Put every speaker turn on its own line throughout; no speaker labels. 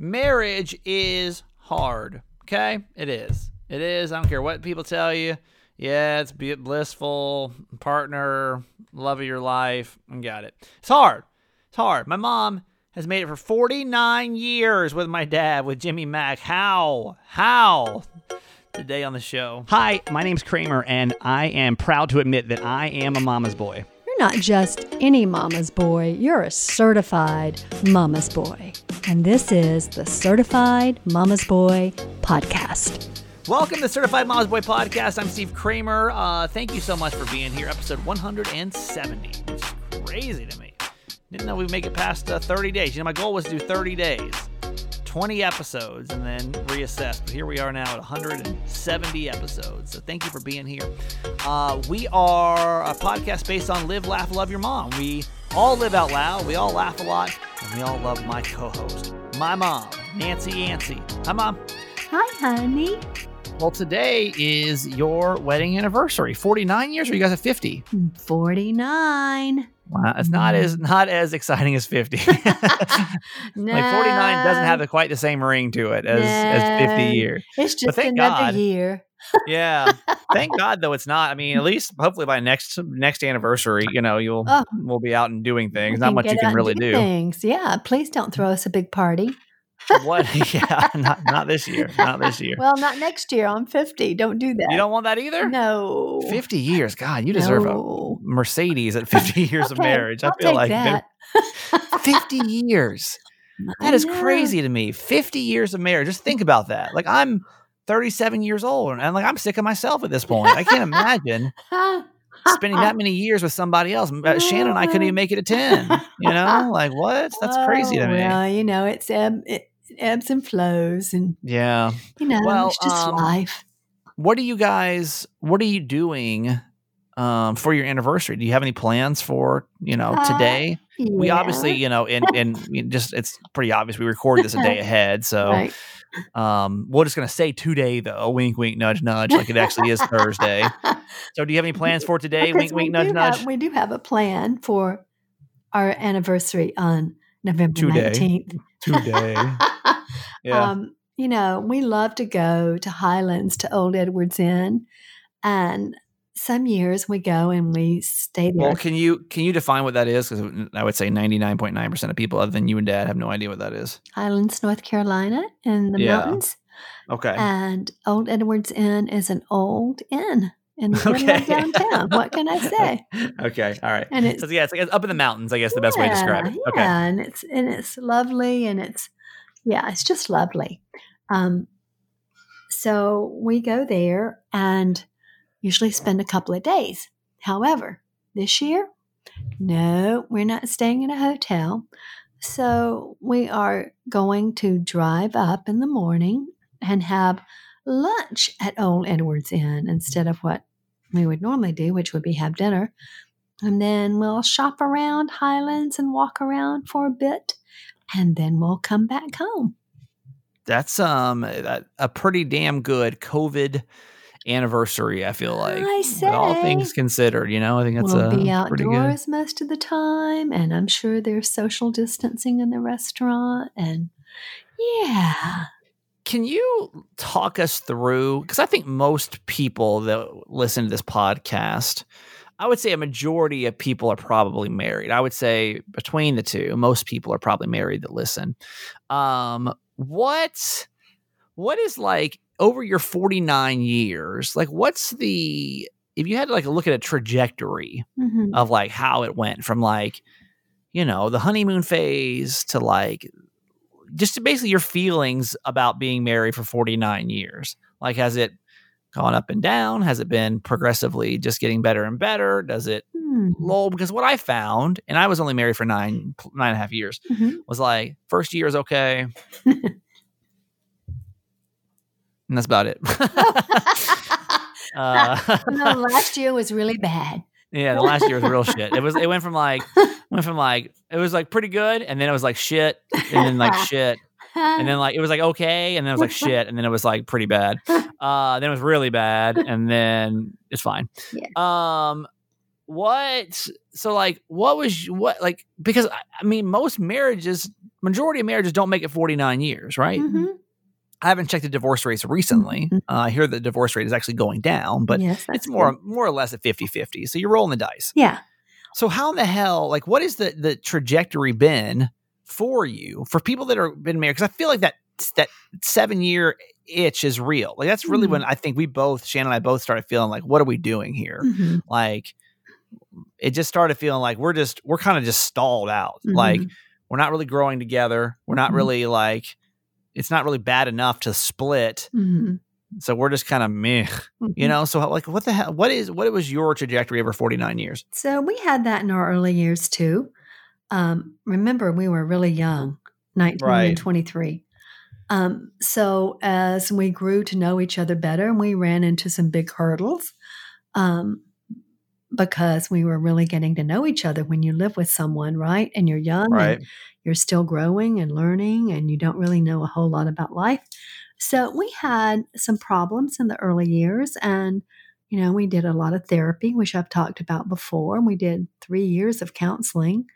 marriage is hard. Okay? It is. It is. I don't care what people tell you. Yeah, it's be blissful, partner, love of your life. Got it. It's hard. It's hard. My mom has made it for 49 years with my dad, with Jimmy Mack. How? How? Today on the show.
Hi, my name's Kramer, and I am proud to admit that I am a mama's boy.
Not just any mama's boy, you're a certified mama's boy. And this is the Certified Mama's Boy Podcast.
Welcome to Certified Mama's Boy Podcast. I'm Steve Kramer. Uh, thank you so much for being here. Episode 170, which is crazy to me. Didn't know we'd make it past uh, 30 days. You know, my goal was to do 30 days, 20 episodes, and then reassess. But here we are now at 170 episodes. So thank you for being here. Uh, we are a podcast based on Live, Laugh, Love Your Mom. We all live out loud, we all laugh a lot, and we all love my co host, my mom, Nancy Yancey. Hi, Mom.
Hi, honey.
Well, today is your wedding anniversary. 49 years, or you guys at 50?
49.
Wow, it's not mm-hmm. as not as exciting as 50.
no.
Like 49 doesn't have the, quite the same ring to it as, as 50
No.
years.
It's just another
God.
year.
Yeah. Thank God though it's not. I mean, at least hopefully by next next anniversary, you know, you'll
Oh.
we'll be out and doing things. Not much you can really do.
Things. Yeah. Please don't throw us a big party.
What? yeah, not not this year. Not this year.
Well, not next year. I'm 50. Don't do that.
you don't want that either?
No.
50 years. God, you deserve a Mercedes at 50 years of marriage. I
I'll
feel like
that.
50 years. That is crazy to me. 50 years of marriage. Just think about that. Like I'm 37 years old and like I'm sick of myself at this point. I can't imagine spending that many years with somebody else. Uh, Shannon and I couldn't even make it to 10. You know? Like what? That's crazy to
Oh,
me.
Well, you know, it's ebb, it ebbs and flows, and
Yeah.
you know,
Well,
it's just
um,
life.
What are you guys what are you doing um, for your anniversary? Do you have any plans for, you know,
Uh,
today? We obviously, you know, and and just it's pretty obvious we recorded this a day ahead. So
right.
Um, we're just gonna say today though. Wink, wink, nudge, nudge. Like it actually is Thursday. So, do you have any plans for today?
Because
Wink, wink, nudge, nudge.
Have, we do have a plan for our anniversary on November nineteenth.
Today. Yeah.
Um, you know, we love to go to Highlands to Old Edwards Inn, and some years we go and we stay there.
well, can you can you define what that is? Because I would say ninety nine point nine percent of people, other than you and Dad, have no idea what that is.
Highlands, North Carolina, in the
Yeah.
mountains.
Okay.
And Old Edwards Inn is an old inn in the middle of
Okay.
downtown. What can I say?
okay. All right.
And it's
So yeah, it's like it's up in the mountains. I guess the best way to describe it.
Yeah,
Okay.
Yeah, and it's and it's lovely and it's yeah, it's just lovely. Um, so we go there and usually spend a couple of days. However, this year, no, we're not staying in a hotel. So we are going to drive up in the morning and have lunch at Old Edwards Inn instead of what we would normally do, which would be have dinner. And then we'll shop around Highlands and walk around for a bit. And then we'll come back home.
That's um a, a pretty damn good COVID anniversary. I feel like
I
With all things considered. You know, I think that's
we'll
uh,
be
good.
outdoors most of the time. And I'm sure there's social distancing in the restaurant. And yeah.
Can you talk us through? Because I think most people that listen to this podcast, I would say a majority of people are probably married. I would say between the two, most people are probably married that listen. Um, what what is like over your 49 years? Like, what's the if you had to like look at a trajectory
Mhm.
of like how it went from like you know the honeymoon phase to like just to basically your feelings about being married for 49 years like has it gone up and down has it been progressively just getting better and better does it
Hmm.
lull because what i found and i was only married for nine nine and a half years
Mhm.
was like first year is okay and that's about it uh,
no, last year was really bad.
Yeah, the last year was real shit. It was it went from like went from like it was like pretty good and then it was like shit and then like shit and then like it was like okay and then it was like shit and then it was like pretty bad. Uh then it was really bad and then it's fine.
Yeah.
Um what? So like, what was what like? Because I, I mean, most marriages, majority of marriages don't make it 49 years, right?
Mhm.
I haven't checked the divorce rates recently.
Mhm.
Uh, I hear the divorce rate is actually going down, but
yes,
it's more
good.
more or less at 50-50. So you're rolling the dice.
Yeah.
So how in the hell, like, what is the the trajectory been for you for people that are been married? Because I feel like that that seven year itch is real. Like that's really
Mhm.
when I think we both, Shannon and I, both started feeling like, what are we doing here?
Mhm.
Like, it just started feeling like we're just we're kind of just stalled out. Like
Mhm.
we're not really growing together. We're not
Mhm.
really like it's not really bad enough to split.
Mhm.
So we're just kind of meh, you
Mhm.
know. So like, what the hell? What is what was your trajectory over forty nine years?
So we had that in our early years too. Um, remember, we were really young, 19
Right.
and 23. Um, so as we grew to know each other better, and we ran into some big hurdles um, because we were really getting to know each other when you live with someone, right? And you're young and you're still growing and learning, and you don't really know a whole lot about life. So we had some problems in the early years, and you know, we did a lot of therapy, which I've talked about before. We did three years of counseling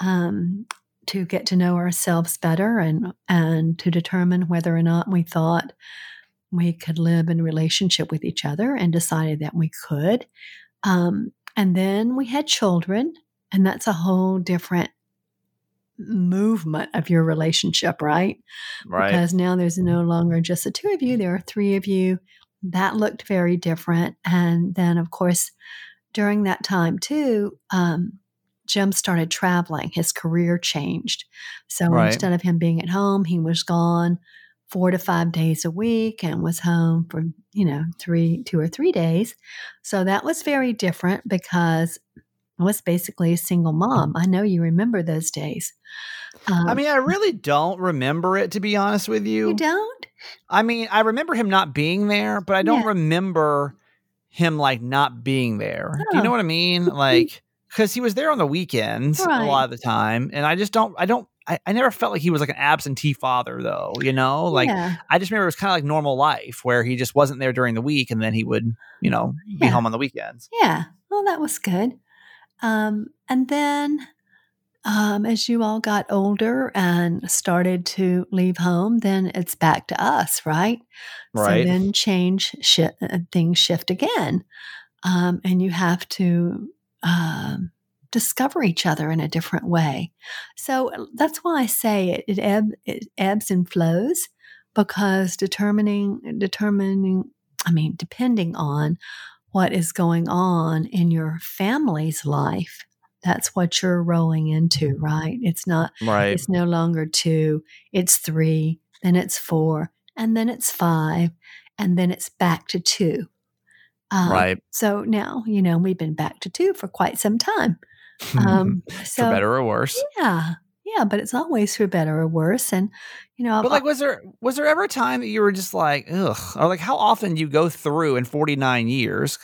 um, to get to know ourselves better and and to determine whether or not we thought we could live in relationship with each other, and decided that we could. Um, and then we had children, and that's a whole different movement of your relationship, right?
right.
Because now there's no longer just the two of you, there are three of you. That looked very different. And then, of course, during that time, too, um, Jim started traveling. His career changed. So
Right.
instead of him being at home, he was gone four to five days a week and was home for, you know, three, two or three days. So that was very different because I was basically a single mom. I know you remember those days. Um,
I mean, I really don't remember it to be honest with you.
you don't?
I mean, I remember him not being there, but I don't
Yeah.
remember him like not being there. Do you know
Oh.
what I mean? Like, because he was there on the weekends a lot of the time, and I just don't. I don't. I, I never felt like he was like an absentee father, though. You know, like
yeah.
I just remember it was kind of like normal life where he just wasn't there during the week, and then he would, you know, be
Yeah.
home on the weekends.
Yeah. Well, that was good. Um, and then um, as you all got older and started to leave home, then it's back to us, right?
Right.
So then change, shi uh, things shift again. Um, and you have to um, discover each other in a different way. So uh, that's why I say it, it, ebb, it ebbs and flows because determining, determining, I mean, depending on what is going on in your family's life, that's what you're rolling into, right? It's not
Right.
it's no longer two, it's three, then it's four, and then it's five, and then it's back to two. Um,
Right.
So now, you know, we've been back to two for quite some time. Um, so,
For better or worse.
yeah. Yeah, but it's always for better or worse. And, you know,
But like, was there was there ever a time that you were just like, ugh, or like how often do you go through in forty nine years?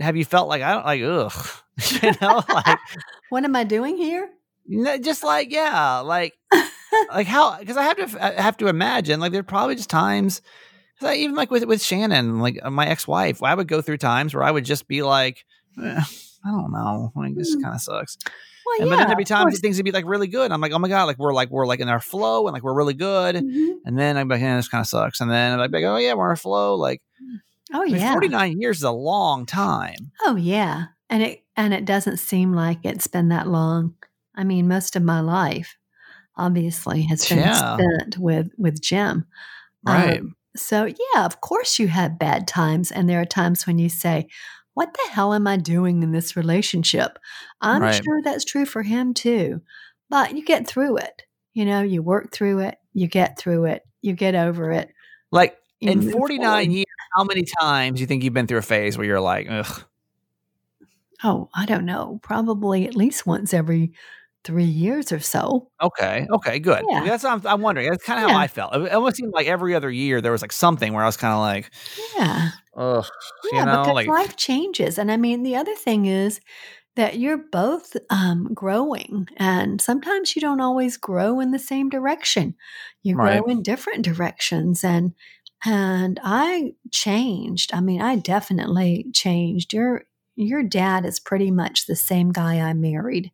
Have you felt like I don't like ugh, you know, like
what am I doing here?
no, just like yeah, like like how? Because I have to I have to imagine like there are probably just times. I, even like with with Shannon, like my ex wife, I would go through times where I would just be like, eh, I don't know, like this
Mm.
kind of sucks.
Well,
And
yeah.
but then there'd be times things would be like really good. I'm like, oh my god, like we're like we're like in our flow and like we're really good.
Mhm.
And then I'm like, yeah, this kind of sucks. And then I'm like, oh yeah, we're in our flow. Like,
Oh,
I mean,
yeah.
49 years is a long time.
Oh yeah. And it and it doesn't seem like it's been that long. I mean, most of my life obviously has been
Yeah.
spent with with Jim.
Right.
Um, so yeah, of course you have bad times and there are times when you say, "What the hell am I doing in this relationship?" I'm
Right.
sure that's true for him too. But you get through it. You know, you work through it, you get through it, you get over it.
like in 49
forward.
years, how many times do you think you've been through a phase where you're like, ugh,
Oh, I don't know. Probably at least once every 3 years or so.
okay, okay, good.
Yeah.
That's I'm, I'm wondering. That's kind of
Yeah.
how I felt. It almost seemed like every other year there was like something where I was kind of like,
Yeah.
ugh,
Yeah,
you know,
because
like,
life changes. And I mean, the other thing is that you're both um, growing, and sometimes you don't always grow in the same direction. You
Right.
grow in different directions, and and I changed. I mean, I definitely changed. You're your dad is pretty much the same guy I married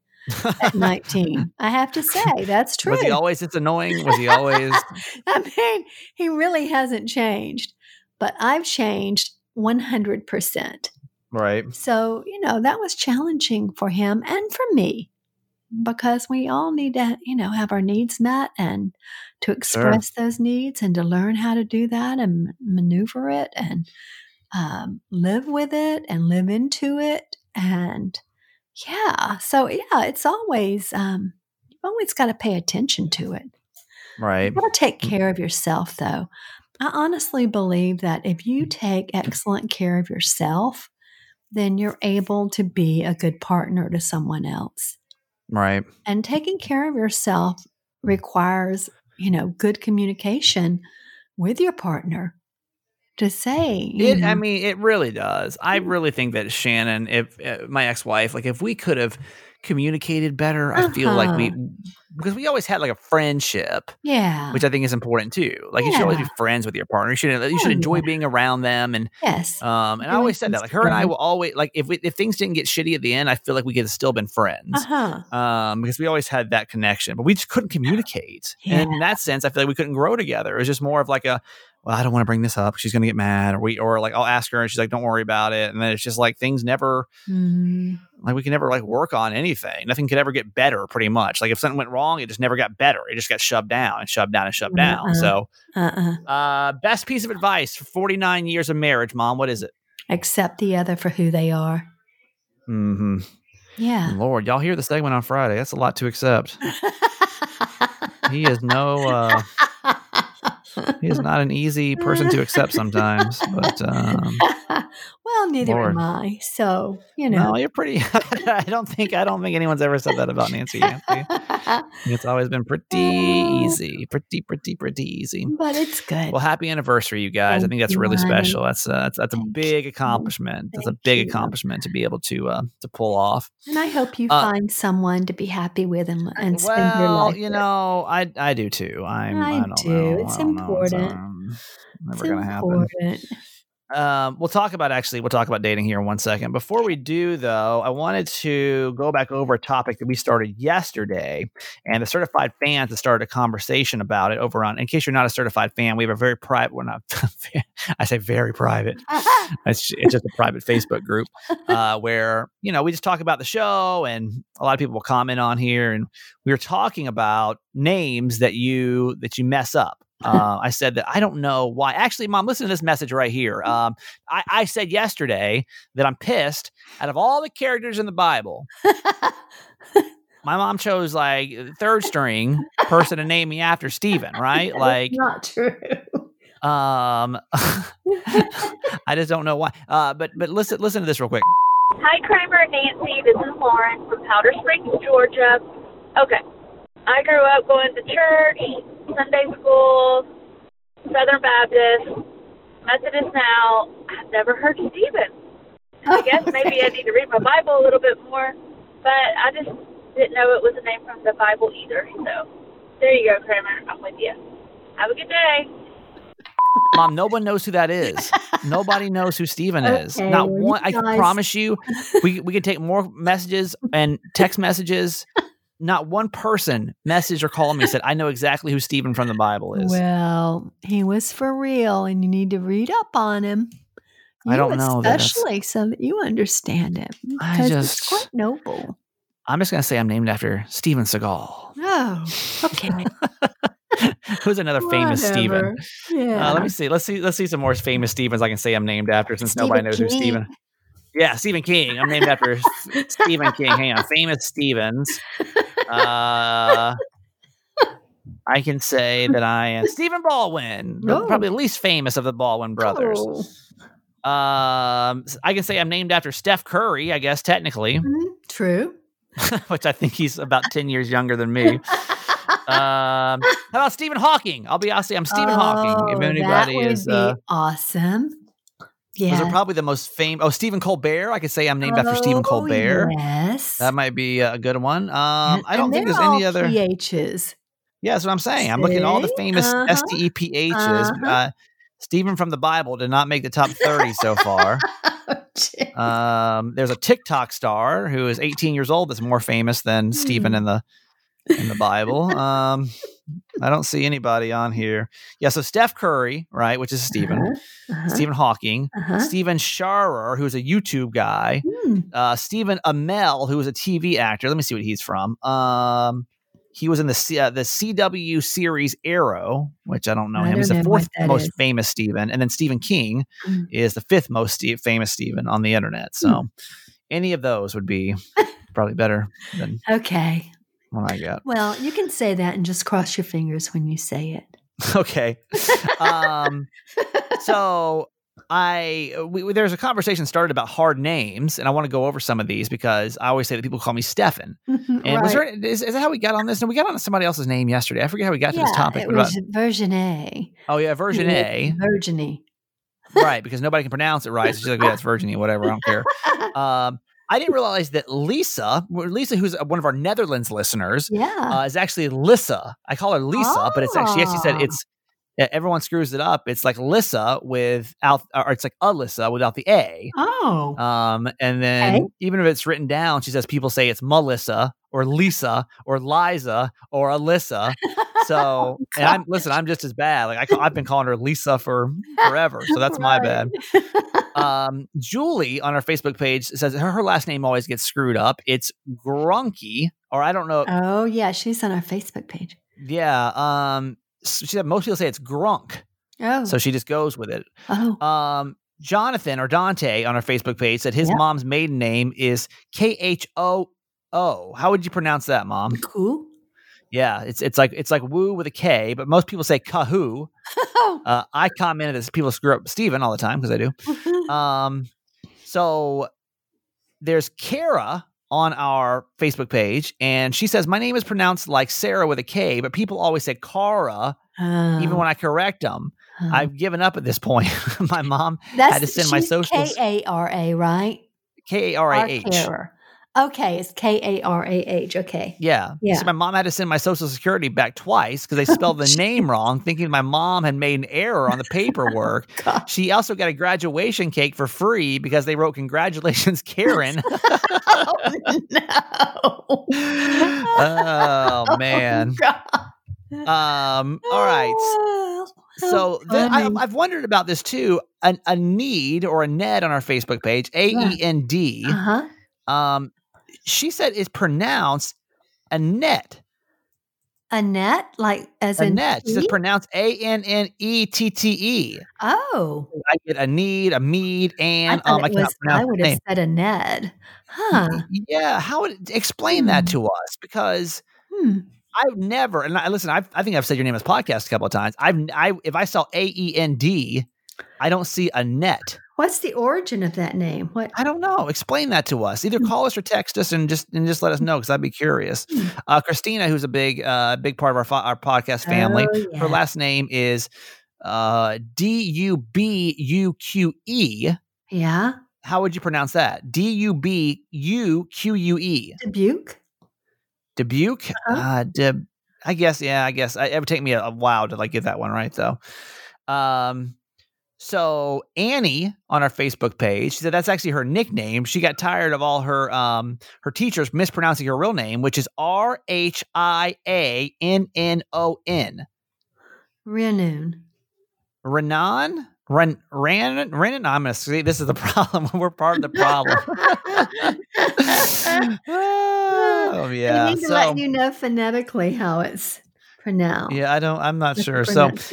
at 19. I have to say, that's true.
Was he always this annoying? Was he always?
I mean, he really hasn't changed, but I've changed 100%.
right.
So, you know, that was challenging for him and for me because we all need to, you know, have our needs met and to express those needs and to learn how to do that and maneuver it and um, live with it and live into it. And yeah, so yeah, it's always, um, you've always got to pay attention to it.
Right.
You got to take care of yourself, though. I honestly believe that if you take excellent care of yourself, then you're able to be a good partner to someone else.
Right.
And taking care of yourself requires, you know, good communication with your partner to say,
It, I mean, it really does. I really think that Shannon, if uh, my ex-wife, like if we could have communicated better, I feel like we, because we always had like a friendship,
yeah,
which I think is important too. Like you should always be friends with your partner. You should you
Oh,
should enjoy
yeah.
being around them, and
yes,
um, and I always said that. Like her and I will always like if we, if things didn't get shitty at the end, I feel like we could have still been friends.
uh huh,
Um, because we always had that connection, but we just couldn't communicate. And in that sense, I feel like we couldn't grow together. It was just more of like a, well, I don't want to bring this up. She's going to get mad, or we, or like I'll ask her, and she's like, "Don't worry about it." And then it's just like things never,
mm,
like we can never like work on anything. Nothing could ever get better. Pretty much, like if something went wrong, it just never got better. It just got shoved down and shoved down and shoved down.
Uh-uh.
So,
uh uh,
uh, best piece of advice for 49 years of marriage, mom. What is it?
accept the other for who they are.
Mm-hmm.
Yeah.
Lord, y'all hear the segment on Friday. That's a lot to accept. He is no. uh He is not an easy person to accept sometimes, but um,
well, neither
Lord.
am I. So you know,
no, you're pretty. I don't think I don't think anyone's ever said that about Nancy. It's always been pretty easy, pretty, pretty, pretty easy.
but it's good.
Well, happy anniversary, you guys! I think that's really
honey.
special. That's uh, that's, that's a big accomplishment. That's a big
you.
accomplishment to be able to uh, to pull off.
and I hope you
uh,
find someone to be happy with and, and spend your life.
well, you
with.
know, I I do too. I'm. I,
I do.
know.
It's
I don't know.
important.
um,
It's
never gonna happen. Um, we'll talk about actually. We'll talk about dating here in one second. Before we do, though, I wanted to go back over a topic that we started yesterday, and the certified fans have started a conversation about it over on. In case you're not a certified fan, we have a very private. We're not. I say very private. It's, it's just a private Facebook group uh, where you know we just talk about the show, and a lot of people will comment on here. And we were talking about names that you that you mess up. Uh, I said that I don't know why. Actually, mom, listen to this message right here. Um, I, I said yesterday that I'm pissed. Out of all the characters in the Bible, my mom chose like third string person to name me after Stephen. Right? Like,
not true.
um, I just don't know why. Uh, but but listen listen to this real quick.
Hi, Kramer and Nancy. This is Lauren from Powder Springs, Georgia. Okay. I grew up going to church, Sunday school, Southern Baptist, Methodist now. I've never heard Stephen. I guess maybe I need to read my Bible a little bit more, but I just didn't know it was a name from the Bible either. So there you go, Kramer. I'm with you. Have a good day.
Mom, no one knows who that is. Nobody knows who Steven is.
Okay,
Not
well, you
one. I
guys-
promise you, we we can take more messages and text messages. Not one person messaged or called me and said, "I know exactly who Stephen from the Bible is."
Well, he was for real, and you need to read up on him.
I
You
don't know
especially so that you understand him.
I just,
it's quite noble.
I'm just gonna say I'm named after Steven Seagal,
Oh, okay.
who's another famous Stephen.
Yeah.
Uh, let me see. Let's see. Let's see some more famous Stevens I can say I'm named after, since nobody
Stephen
knows who
King.
Yeah, Stephen King. I'm named after Stephen King. Hang on, famous Stevens. Uh, I can say that I am Stephen Baldwin,
Oh.
probably the least famous of the Baldwin brothers.
Oh.
Um, I can say I'm named after Steph Curry. I guess technically,
Mhm. True.
which I think he's about ten years younger than me. Um, how about Stephen Hawking? I'll be. Say I'm Stephen Hawking. If
Oh,
anybody
that would
is.
be
Uh,
awesome.
Those are probably the most famous. Oh, Stephen Colbert. I could say I'm named after Stephen
Oh,
Colbert.
Yes.
That might be a good one. Um, I don't think there's any other.
PHs.
Yeah, that's what I'm saying. I'm looking at all the famous
Uh-huh.
STEPHs.
Uh-huh.
Uh, Stephen from the Bible did not make the top 30 so far.
Gee.
Um, there's a TikTok star who is 18 years old that's more famous than Stephen
Hmm.
in the in the Bible. Um, I don't see anybody on here. Yeah, so Steph Curry, right, which is Stephen,
Uh-huh, uh-huh,
Stephen Hawking,
uh-huh.
Stephen Sharer, who's a YouTube guy,
Hmm.
uh, Stephen Amell, who is a TV actor. Let me see what he's from. Um, he was in the C- uh, the CW series Arrow, which I don't know
I
him. He's the fourth most
is.
famous Stephen, and then Stephen King
Mm.
is the fifth most Ste- famous Stephen on the internet. So any of those would be probably better than
Okay.
What I got.
Well, you can say that and just cross your fingers when you say it.
okay. Um, so I we, there's a conversation started about hard names, and I want to go over some of these because I always say that people call me Stefan. And was there is, is that how we got on this? No, we got on somebody else's name yesterday. I forget how we got to this topic.
It
about-
was version A.
oh yeah, version A,
Virginie.
right? Because nobody can pronounce it right. So she's like, yeah, it's Virginie, whatever. I don't care. Um, I didn't realize that Lisa, Lisa, who's one of our Netherlands listeners,
yeah.
uh, is actually Lissa. I call her Lisa, but it's actually she actually said
Ah.
it's everyone screws it up. It's like Lissa without, or it's like Alyssa without the A.
oh.
Um, and then
Okay.
even if it's written down, she says people say it's Melissa or Lisa or Liza or Alyssa. So, and I'm listen, I'm just as bad. Like I, I've been calling her Lisa for forever, so that's my bad. Um, Julie on our Facebook page says her, her last name always gets screwed up. It's Grunky, or I don't know.
oh, yeah. She's on our Facebook page.
Yeah. Um, she said most people say it's Grunk,
Oh.
so she just goes with it.
oh.
Um, Jonathan or Dante on our Facebook page said his
Yep.
mom's maiden name is K H O O. How would you pronounce that, mom?
Cool.
Yeah, it's it's like it's like woo with a K, but most people say kahoo.
Oh.
Uh, I commented as people screw up Steven all the time because I do. Um, so there's Kara on our Facebook page, and she says my name is pronounced like Sarah with a K, but people always say Kara, even when I correct them.
Oh.
I've given up at this point. my mom
That's,
had to send my
she's
socials-
K A R A, right?
K A R A H.
Okay, it's K A R A H. Okay.
Yeah.
Yeah.
So my mom had to send my social security back twice because they spelled the name wrong, thinking my mom had made an error on the paperwork.
Gosh.
She also got a graduation cake for free because they wrote congratulations, Karen.
oh, no.
oh man.
God.
Um. All right.
Oh,
So th- I, I've wondered about this too. An, a need or a Ned on our Facebook page, A E N D.
uh-huh.
Um, she said it's pronounced Annette.
Annette, like as in
Annette. She says
tea?
pronounced A N N E T T E.
Oh,
I get a need, a mead,
I
and
thought
um, I
was. I would have said a Ned, huh?
Yeah, how would explain that
Hmm.
to us? Because
Hmm.
I've never, and I listen, I've, I think I've said your name as podcast a couple of times. I've, I, if I saw A E N D, I don't see a net.
What's the origin of that name? What?
I don't know. Explain that to us. Either
Hmm.
call us or text us and just and just let us know because I'd be curious.
Hmm.
Uh, Christina, who's a big uh, big part of our fo- our podcast family,
Oh,
her last name is uh, D U B U Q E.
Yeah,
How would you pronounce that? D U B U Q U E.
Dubuque.
Dubuque.
Uh-huh.
Uh. I guess. Yeah. I guess I, it would take me a, a while to like get that one right though. Um. So Annie on our Facebook page, she said that's actually her nickname. She got tired of all her um her teachers mispronouncing her real name, which is R H I A N N O N.
Renoon.
Renan. Ren, Ran, Renan, I'm gonna see. This is the problem. We're part of the problem. oh yeah.
I need to
So,
let you know phonetically how it's pronounced.
yeah, I don't. I'm not sure. So
is.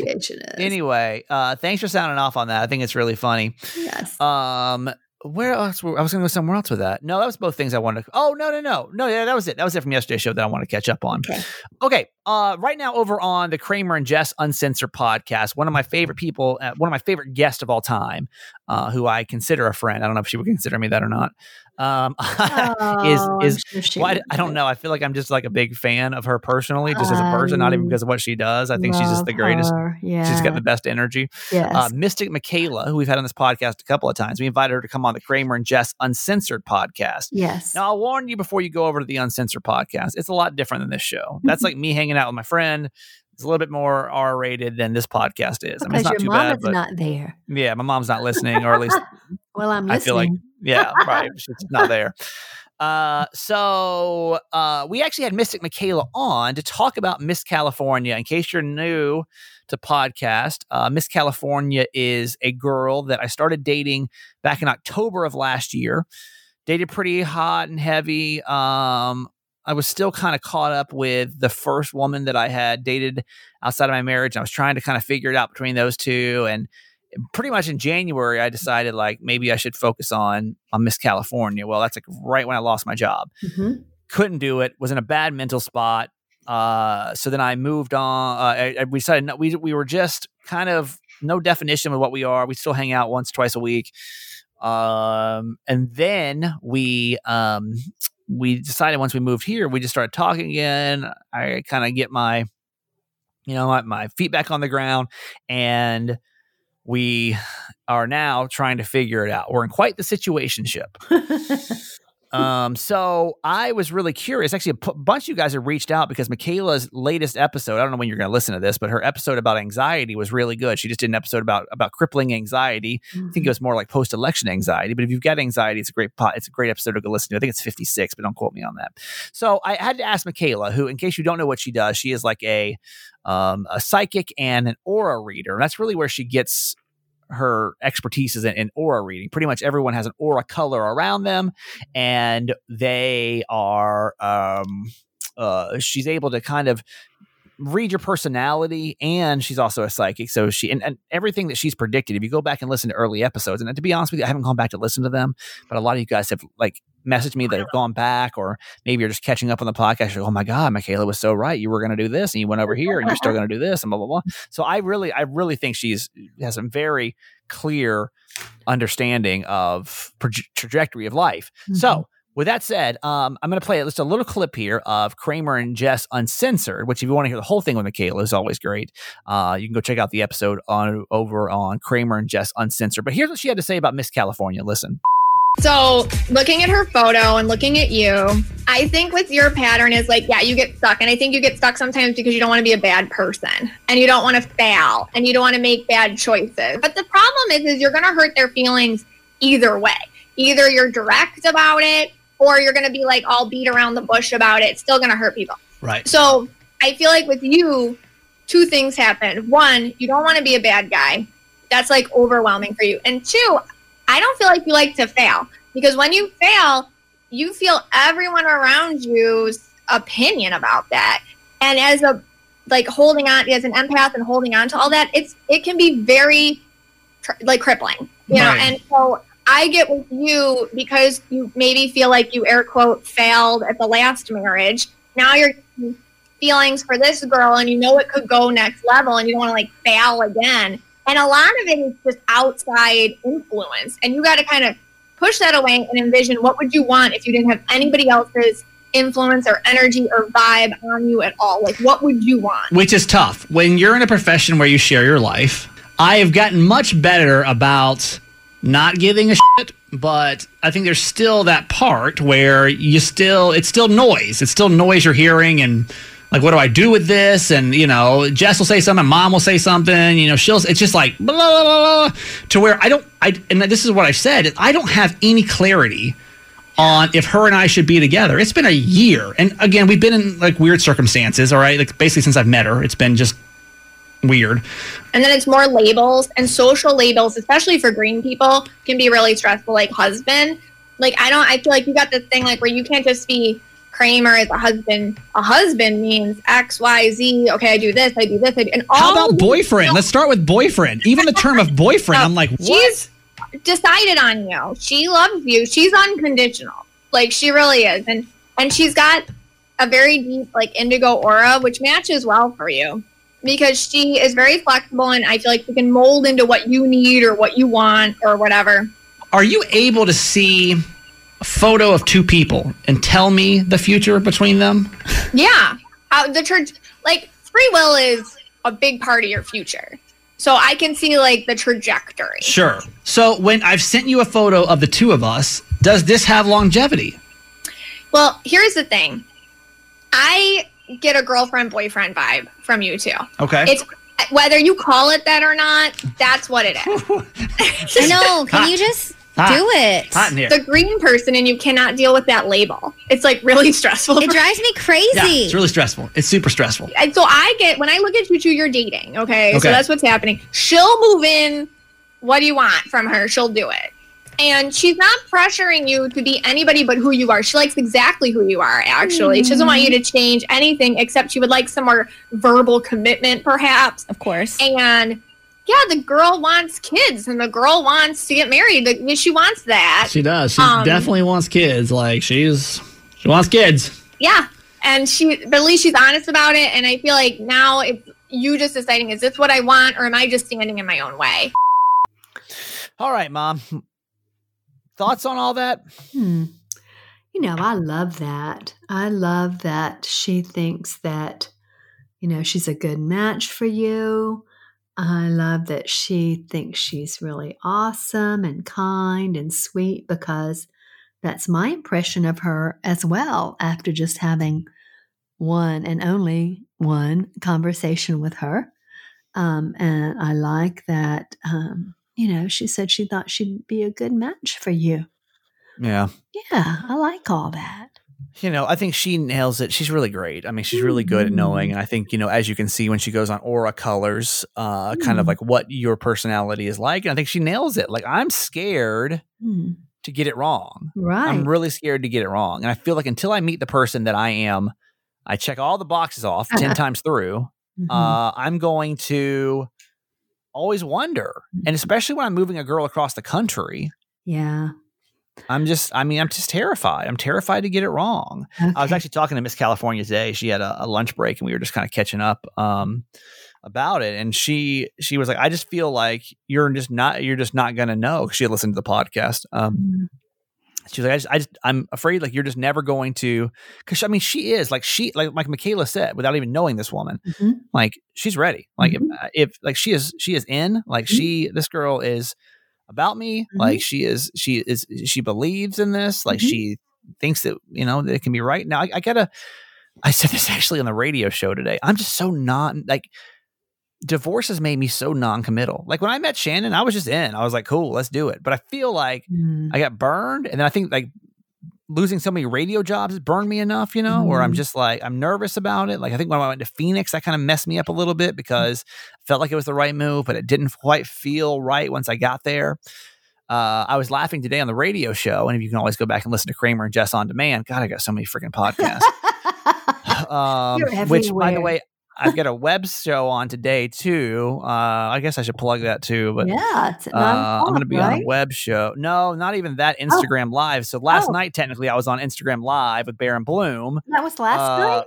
anyway, uh, thanks for sounding off on that. I think it's really funny.
yes.
Um, where else? were- I was going to go somewhere else with that. No, that was both things I wanted. To, oh no, no, no, no. Yeah, that was it. That was it from yesterday's show that I want to catch up on.
okay.
Okay. Uh, right now over on the Kramer and Jess Uncensored podcast, one of my favorite people, uh, one of my favorite guests of all time, uh, who I consider a friend. I don't know if she would consider me that or not. Um, is
Oh, I'm
is
sure.
I don't know. I feel like I'm just like a big fan of her personally, just as a person, not even because of what she does. I think she's just the greatest.
Yeah.
She's got the best energy.
yes.
Uh, Mystic Michaela, who we've had on this podcast a couple of times, we invited her to come on the Kramer and Jess Uncensored podcast.
yes.
Now, I'll warn you before you go over to the Uncensored podcast, it's a lot different than this show. That's like me hanging out with my friend. It's a little bit more R rated than this podcast is. I mean,
because
it's not
your
too
mom
bad,
is not there.
yeah, my mom's not listening, or at least
Well, I'm
I
listening.
feel like Yeah, right. It's not there. Uh, so uh, we actually had Mystic Michaela on to talk about Miss California. In case you're new to podcast, uh, Miss California is a girl that I started dating back in October of last year. Dated pretty hot and heavy. Um, I was still kind of caught up with the first woman that I had dated outside of my marriage. I was trying to kind of figure it out between those two, and pretty much in January, I decided like maybe I should focus on on Miss California. Well, that's like right when I lost my job.
Mhm.
Couldn't do it. Was in a bad mental spot. Uh, so then I moved on. Uh, I, I- we decided no, we we were just kind of no definition of what we are. We still hang out once twice a week. Um, and then we um we decided once we moved here, we just started talking again. I kind of get my you know my, my feet back on the ground and we are now trying to figure it out. We're in quite the situationship. Um, so I was really curious. Actually, a p- bunch of you guys have reached out because Michaela's latest episode. I don't know when you're going to listen to this, but her episode about anxiety was really good. She just did an episode about about crippling anxiety. I think it was more like post election anxiety. But if you've got anxiety, it's a great pot. It's a great episode to go listen to. I think it's 56, but don't quote me on that. So I had to ask Michaela, who, in case you don't know what she does, she is like a um, a psychic and an aura reader. And that's really where she gets her expertise is in, in aura reading. Pretty much everyone has an aura color around them, and they are. Um, uh, she's able to kind of read your personality and she's also a psychic so she and, and everything that she's predicted if you go back and listen to early episodes and to be honest with you i haven't gone back to listen to them but a lot of you guys have like messaged me that have gone back or maybe you're just catching up on the podcast like, oh my god michaela was so right you were going to do this and you went over here and you're still going to do this and blah blah blah. So i really i really think she's has a very clear understanding of proje- trajectory of life. So mm-hmm. With that said, um, I'm going to play just a little clip here of Kramer and Jess Uncensored, which if you want to hear the whole thing with Michaela is always great. Uh, you can go check out the episode on over on Kramer and Jess Uncensored. But here's what she had to say about Miss California. Listen.
So, looking at her photo and looking at you, I think with your pattern is like, yeah, you get stuck. And I think you get stuck sometimes because you don't want to be a bad person and you don't want to fail and you don't want to make bad choices. But the problem is, is you're going to hurt their feelings either way. Either you're direct about it or you're going to be like all beat around the bush about it. It's still going to hurt people.
Right.
So I feel like with you, two things happen. One, you don't want to be a bad guy. That's like overwhelming for you. And two, I don't feel like you like to fail because when you fail, you feel everyone around you's opinion about that. And as a like holding on as an empath and holding on to all that, it's it can be very like crippling, you know.
Right.
And so I get with you because you maybe feel like you air quote failed at the last marriage. Now you're feelings for this girl and you know it could go next level and you don't want to like fail again. And a lot of it is just outside influence. And you got to kind of push that away and envision what would you want if you didn't have anybody else's influence or energy or vibe on you at all? Like what would you want?
Which is tough. When you're in a profession where you share your life, I have gotten much better about not giving a shit, but I think there's still that part where you still, it's still noise. It's still noise you're hearing and like, what do I do with this? And, you know, Jess will say something, mom will say something, you know, she'll, it's just like, blah, blah, blah, blah, to where I don't, I, and this is what I've said, I don't have any clarity on if her and I should be together. It's been a year. And again, we've been in like weird circumstances, all right? Like basically since I've met her, it's been just weird.
And then it's more labels and social labels, especially for green people, can be really stressful. Like husband, like I don't. I feel like you got this thing like where you can't just be Kramer as a husband. A husband means X, Y, Z. Okay, I do this, I do this, I do. And all
How about
these-
boyfriend? Let's start with boyfriend. Even the term of boyfriend, I'm like, what?
She's decided on you. She loves you. She's unconditional. Like she really is. And and she's got a very deep like indigo aura, which matches well for you. Because she is very flexible and I feel like she can mold into what you need or what you want or whatever.
Are you able to see a photo of two people and tell me the future between them?
Yeah. How the church like free will is a big part of your future. So I can see like the trajectory.
Sure. So when I've sent you a photo of the two of us, does this have longevity?
Well, here's the thing. I get a girlfriend boyfriend vibe from you too.
Okay.
It's whether you call it that or not, that's what it is.
I know. Can you just
Hot.
Do it.
Hot in here.
the green person and you cannot deal with that label. It's like really stressful.
It
for-
drives me crazy.
Yeah, it's really stressful. It's super stressful.
and so I get when I look at you two, you're dating. Okay?
Okay.
So that's what's happening. She'll move in. What do you want from her? She'll do it. And she's not pressuring you to be anybody but who you are. She likes exactly who you are, actually. She doesn't want you to change anything except she would like some more verbal commitment, perhaps.
of course.
And yeah, the girl wants kids and the girl wants to get married. The- She wants that.
She does. She
Um,
definitely wants kids. Like she's she wants kids.
Yeah. And she, but at least she's honest about it. And I feel like now it's you just deciding, is this what I want or am I just standing in my own way?
All right, mom. Thoughts on all that?
Hmm. You know, I love that. I love that she thinks that, you know, she's a good match for you. I love that she thinks she's really awesome and kind and sweet because that's my impression of her as well after just having one and only one conversation with her. Um, and I like that, um, you know, she said she thought she'd be a good match for you.
Yeah.
Yeah, I like all that.
You know, I think she nails it. She's really great. I mean, she's really good at knowing. And I think, you know, as you can see when she goes on Aura Colors, uh, kind of
Mm.
like what your personality is like. And I think she nails it. Like, I'm scared
Hmm.
to get it wrong.
Right.
I'm really scared to get it wrong. And I feel like until I meet the person that I am, I check all the boxes off 10 times through.
Mhm.
Uh, I'm going to always wonder. And especially when I'm moving a girl across the country,
yeah.
I'm just, I mean, I'm just terrified. I'm terrified to get it wrong. I was actually talking to Miss California today. She had a, a lunch break and we were just kind of catching up um, about it. And she she was like, I just feel like you're just not you're just not gonna know. Cause she had listened to the podcast. Um,
Mhm.
She was like, I just, I just I'm afraid like you're just never going to because I mean she is like she like like Michaela said without even knowing this woman
Mhm.
like she's ready like
Mhm.
if, if like she is she is in like
Mhm.
she this girl is about me like she is she is she believes in this like
Mhm.
she thinks that you know that it can be right now I, I gotta i said this actually on the radio show today i'm just so not like divorce has made me so non-committal like when i met shannon i was just in i was like cool let's do it but i feel like
Mm.
I got burned, and then I think like losing so many radio jobs burned me enough, you know, where I'm
Mhm.
just like I'm nervous about it. Like I think when I went to Phoenix, that kind of messed me up a little bit because I felt like it was the right move, but it didn't quite feel right once I got there. Uh, I was laughing today on the radio show, and if you can always go back and listen to Kramer and Jess on demand. God, I got so many freaking podcasts. um, which, by the way, I've got a web show on today too. Uh, I guess I should plug that too, but
yeah, it's
uh, I'm going to be on a web show. No, not even that. Instagram Live. So last
Oh.
night, technically, I was on Instagram Live with Bare + Bloom.
That was last
Uh,
night.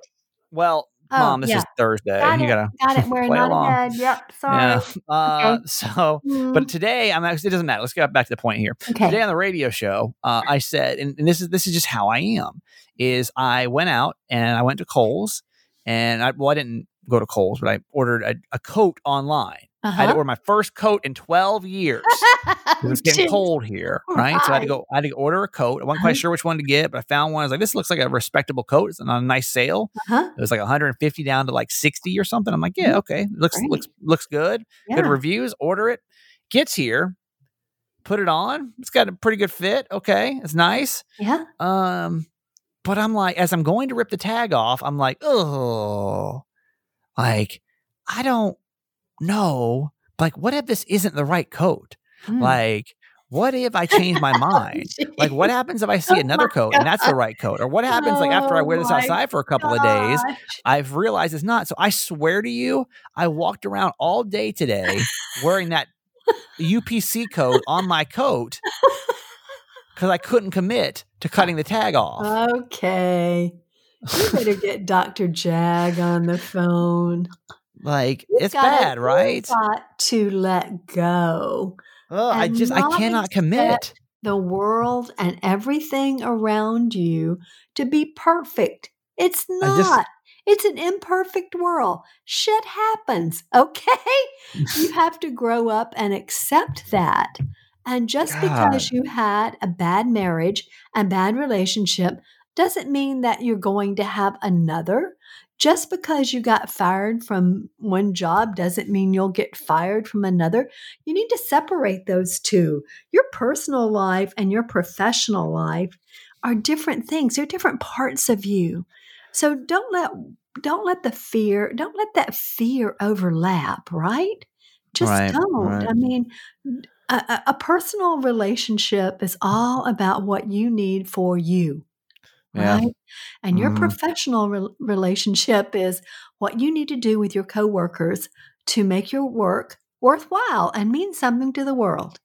Well,
Oh,
Mom, this
yeah.
is Thursday.
Got
you gotta
Got it. We're
play
not
along.
ahead. Yep. Sorry.
yeah. Uh,
Okay.
So,
Mm,
but today, I'm actually. It doesn't matter. Let's get back to the point here.
okay.
Today on the radio show, uh, I said, and, and this is this is just how I am. Is I went out and I went to Kohl's, and I well, I didn't go to Kohl's, but I ordered a, a coat online. I had to
Uh-huh.
order my first coat in 12 years. It was getting cold here, right? So I had to go. I had to order a coat. I wasn't quite
Uh-huh.
sure which one to get, but I found one. I was like, "This looks like a respectable coat. It's on a nice sale.
Uh-huh.
It was like 150 down to like 60 or something." I'm like, "Yeah,
Mhm.
okay. Looks
Great.
looks looks good. Good reviews. Order it. Gets here, put it on. It's got a pretty good fit. Okay, it's nice.
yeah.
Um, but I'm like, as I'm going to rip the tag off, I'm like, oh, like I don't know. Like, what if this isn't the right coat?
Mm.
Like, what if I change my mind? Like, what happens if I see
Oh
another coat and that's the right coat? Or what happens like after I
Oh
wear this outside for a couple of days? I've realized it's not. So I swear to you, I walked around all day today wearing that UPC code on my coat because I couldn't commit to cutting the tag off.
Okay. You better get Dr. Jag on the phone.
like,
You've
it's bad, right?
Got to let go.
Oh, I just, I cannot commit.
The world and everything around you to be perfect. It's not.
just-
it's an imperfect world. Shit happens. Okay. you have to grow up and accept that. And just because you had a bad marriage and bad relationship doesn't mean that you're going to have another. just because you got fired from one job doesn't mean you'll get fired from another. You need to separate those two. Your personal life and your professional life are different things. They're different parts of you. So don't let don't let the fear, don't let that fear overlap, right? Just
Right,
don't.
right.
I mean, a, a- a personal relationship is all about what you need for you,
Yeah.
right? And your
Mhm.
professional rel relationship is what you need to do with your coworkers to make your work worthwhile and mean something to the world.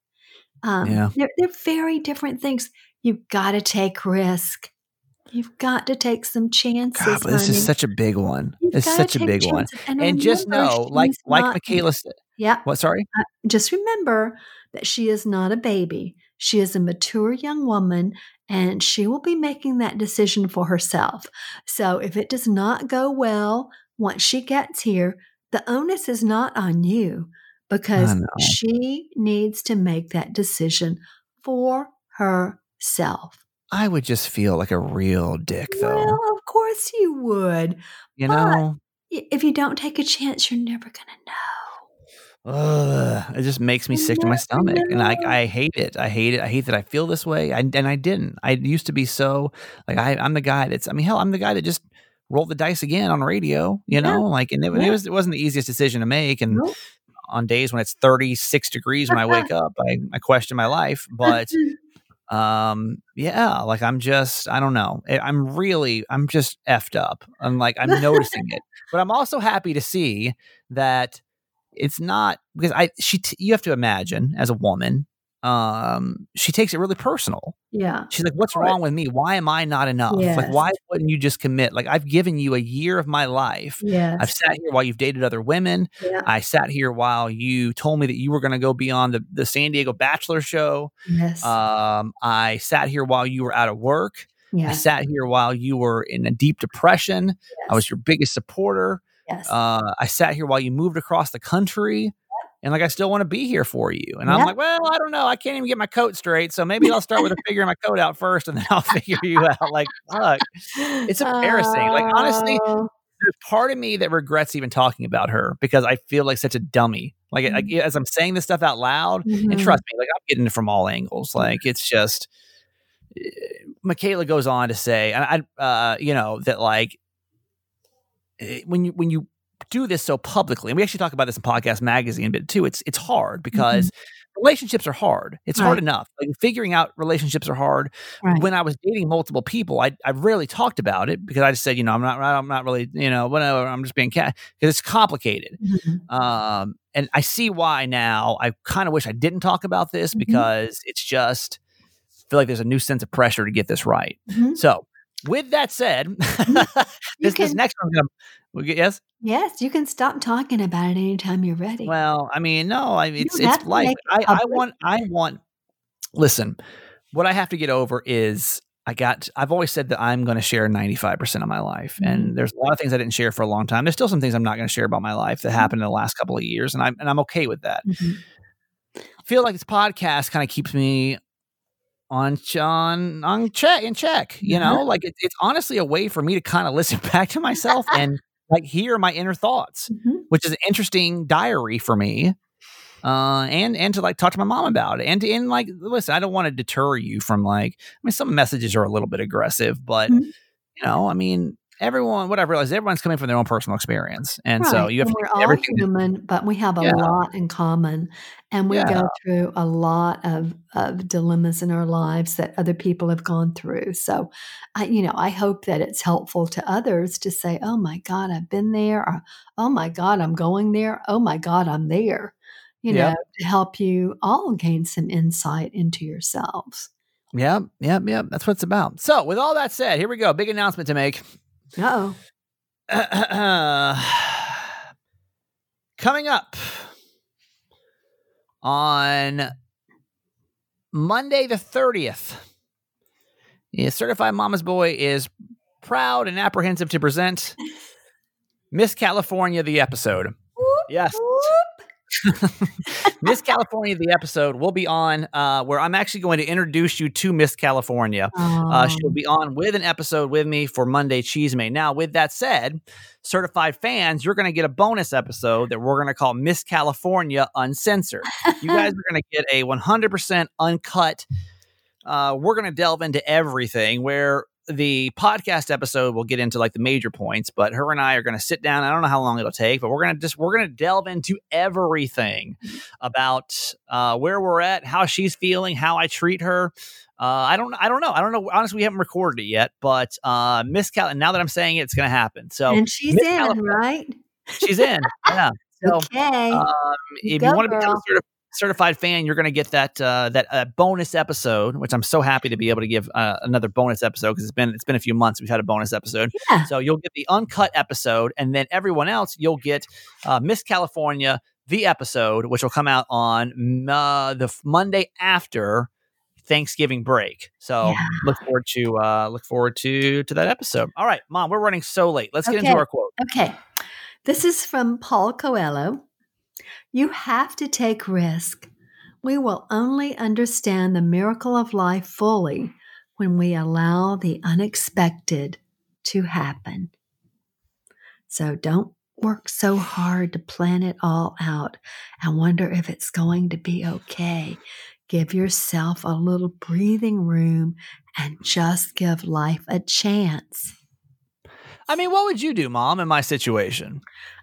Um,
Yeah.
they're, they're very different things. You've got to take risk. You've got to take some chances.
God, this is such a big one.
You've
It's such a big one.
chances.
And just know, like like
not-
Michaela said,
Yeah,
what? Sorry.
just remember that she is not a baby. She is a mature young woman and she will be making that decision for herself. So if it does not go well once she gets here, the onus is not on you because she needs to make that decision for herself.
I would just feel like a real dick, though.
Well, of course you would.
you
but-
know,
If you don't take a chance, you're never going to know.
Ugh, it just makes me sick to my stomach, and I. I hate it. I hate it. I hate that I feel this way. I, and I didn't. I used to be so like I, I'm the guy that's. I mean, hell, I'm the guy that just rolled the dice again on radio. You know, like, and it, it was it wasn't the easiest decision to make. And
Nope.
on days when it's 36 degrees when I wake up, I, I question my life. But um, yeah, like I'm just, I don't know. I- I'm really, I'm just effed up. I'm like, I'm noticing it, but I'm also happy to see that it's not because I, she, t- you have to imagine as a woman, um, she takes it really personal.
yeah.
She's like, what's wrong with me? Why am I not enough? Like, why wouldn't you just commit? Like, I've given you a year of my life.
Yes.
I've sat here while you've dated other women.
yeah.
I sat here while you told me that you were going to go be on the, the San Diego Bachelor show.
Yes.
Um, I sat here while you were out of work. yeah.
I
sat here while you were in a deep depression. I was your biggest supporter.
Yes.
Uh, I sat here while you moved across the country. And like, I still want to be here for you. And I'm like, well, I don't know. I can't even get my coat straight. So maybe I'll start with figuring my coat out first and then I'll figure you out. Like, fuck. It's embarrassing. Like, honestly,
Oh,
there's part of me that regrets even talking about her because I feel like such a dummy. Like, like, as I'm saying this stuff out loud, and
mhm.
trust me, like I'm getting it from all angles. Like it's just eh, Michaela goes on to say, and I, uh, you know, that like when you when you do this so publicly, and we actually talk about this in podcast magazine a bit too. It's it's hard because relationships are hard. It's hard enough. Like figuring out relationships are hard.
Right.
When I was dating multiple people, I I rarely talked about it because I just said, you know, I'm not I'm not really, you know, whatever. I'm just being cat because it's complicated.
Mhm.
Um, and I see why now. I kind of wish I didn't talk about this
Mhm.
because it's just I feel like there's a new sense of pressure to get this right.
Mhm.
So, with that said, this, this next one's gonna we get, yes.
Yes, you can stop talking about it anytime you're ready.
Well, I mean, no, I mean, it's it's life. I, I want I want. Listen, what I have to get over is I got. I've always said that I'm going to share 95 percent of my life,
Mm-hmm.
and there's a lot of things I didn't share for a long time. There's still some things I'm not going to share about my life that
Mm-hmm.
happened in the last couple of years, and I'm and I'm okay with that.
Mhm.
I feel like this podcast kind of keeps me on on on check in check. You
Uh-huh.
know, like it, it's honestly a way for me to kind of listen back to myself and like hear my inner thoughts,
Mhm.
which is an interesting diary for me. Uh, and and to like talk to my mom about it, and to, and like listen, I don't want to deter you from like. I mean, some messages are a little bit aggressive, but
Mhm.
you know, I mean, everyone. What I've realized, everyone's coming from their own personal experience, and so you have
and
to
we're all
everything.
human, but we have a
Yeah.
lot in common, and we
Yeah.
go through a lot of of dilemmas in our lives that other people have gone through. So, I, you know, I hope that it's helpful to others to say, "Oh my God, I've been there," or "Oh my God, I'm going there." "Oh my God, I'm there." You
Yep.
know, to help you all gain some insight into yourselves.
Yep, yep, yep. That's what it's about. So, with all that said, here we go. Big announcement to make.
Oh,
Coming up on Monday the 30th, yeah, Certified Mama's Boy is proud and apprehensive to present Miss California, the episode. Yes. Miss California, the episode will be on uh, where I'm actually going to introduce you to Miss California. Uh, she'll
Oh.
be on with an episode with me for Monday Cheese May. Now, with that said, certified fans, you're going to get a bonus episode that we're going to call Miss California Uncensored. You guys are going to get a 100% uncut. Uh, we're going to delve into everything where the podcast episode we'll get into like the major points, but her and I are going to sit down. I don't know how long it'll take, but we're going to just we're going to delve into everything about uh, where we're at, how she's feeling, how I treat her. Uh, I don't I don't know. I don't know. Honestly, we haven't recorded it yet, but uh, Miss Cal. And now that I'm saying it, it's going to happen. So
and she's in,
California-
right?
she's in. Yeah. So
okay.
um, if
Go,
you want to become a
girl.
certi- certified fan, you're going to get that uh, that uh, bonus episode, which I'm so happy to be able to give uh, another bonus episode because it's been it's been a few months we've had a bonus episode.
yeah.
So you'll get the uncut episode, and then everyone else you'll get uh, Miss California the episode, which will come out on uh, the Monday after Thanksgiving break. So
Yeah.
look forward to uh, look forward to to that episode. All right, Mom, we're running so late. Let's get into our quote.
Okay. This is from Paul Coelho. You have to take risk. We will only understand the miracle of life fully when we allow the unexpected to happen. So don't work so hard to plan it all out and wonder if it's going to be okay. Give yourself a little breathing room and just give life a chance.
I mean, what would you do, Mom, in my situation?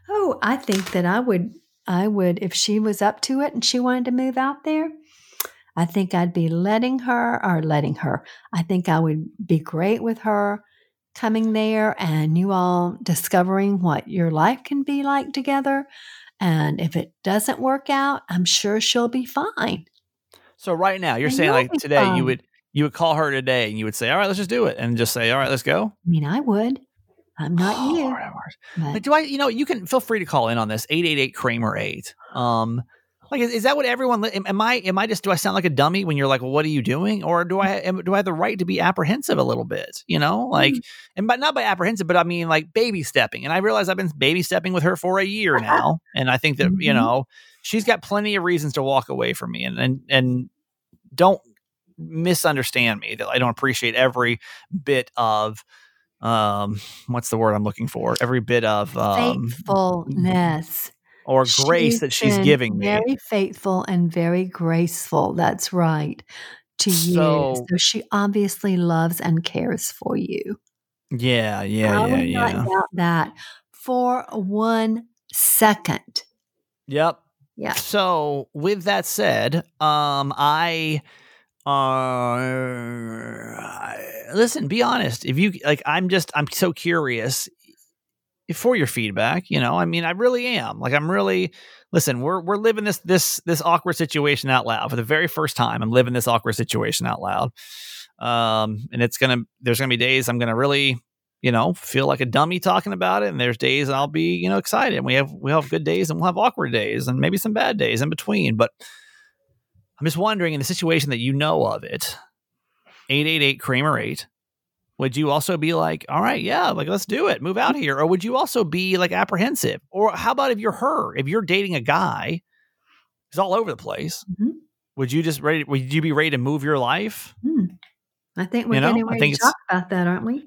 Oh, I think that I would I would if she was up to it and she wanted to move out there. I think I'd be letting her or letting her. I think I would be great with her coming there and you all discovering what your life can be like together. And if it doesn't work out, I'm sure she'll be fine.
So right now, you're
And
saying like today, you would you would call her today and you would say, "All right, let's just do it," and just say, "All right, let's go."
I mean, I would. I'm not
Oh,
you. But
Like, do I? You know, you can feel free to call in on this eight eight eight Kramer eight. Um, like, is, is that what everyone? Am, I? Am I just? Do I sound like a dummy when you're like, well, "What are you doing?" Or do I? Am, do I have the right to be apprehensive a little bit? You know, like,
Mm.
and but not by apprehensive, but I mean like baby stepping. And I realize I've been baby stepping with her for a year now, and I think that you
Mhm.
know she's got plenty of reasons to walk away from me, and and and don't misunderstand me that I don't appreciate every bit of um what's the word I'm looking for every bit of um
faithfulness.
or grace that she's giving me
Very faithful and very graceful. That's right. To
So-
you. So she obviously loves and cares for you.
yeah yeah
I
yeah
would
yeah
not doubt that for one second.
yep
Yeah.
so with that said um I uh listen be honest. If you like I'm just I'm so curious for your feedback you know? I mean i really am. Like i'm really listen we're we're living this this this awkward situation out loud. For the very first time i'm living this awkward situation out loud. Um and it's gonna there's gonna be days i'm gonna really you know feel like a dummy talking about it. And there's days i'll be you know excited. We have we have good days and we'll have awkward days and maybe some bad days in between. But i'm just wondering in the situation that you know of it 888 kramer 8 would you also be like, all right, yeah, like let's do it, move out here? Or would you also be like apprehensive? Or how about if you're her, if you're dating a guy who's all over the place,
Mhm.
would you just ready? Would you be ready to move your life?
Hmm. I think we're
You know,
getting ready to talk about that, aren't we?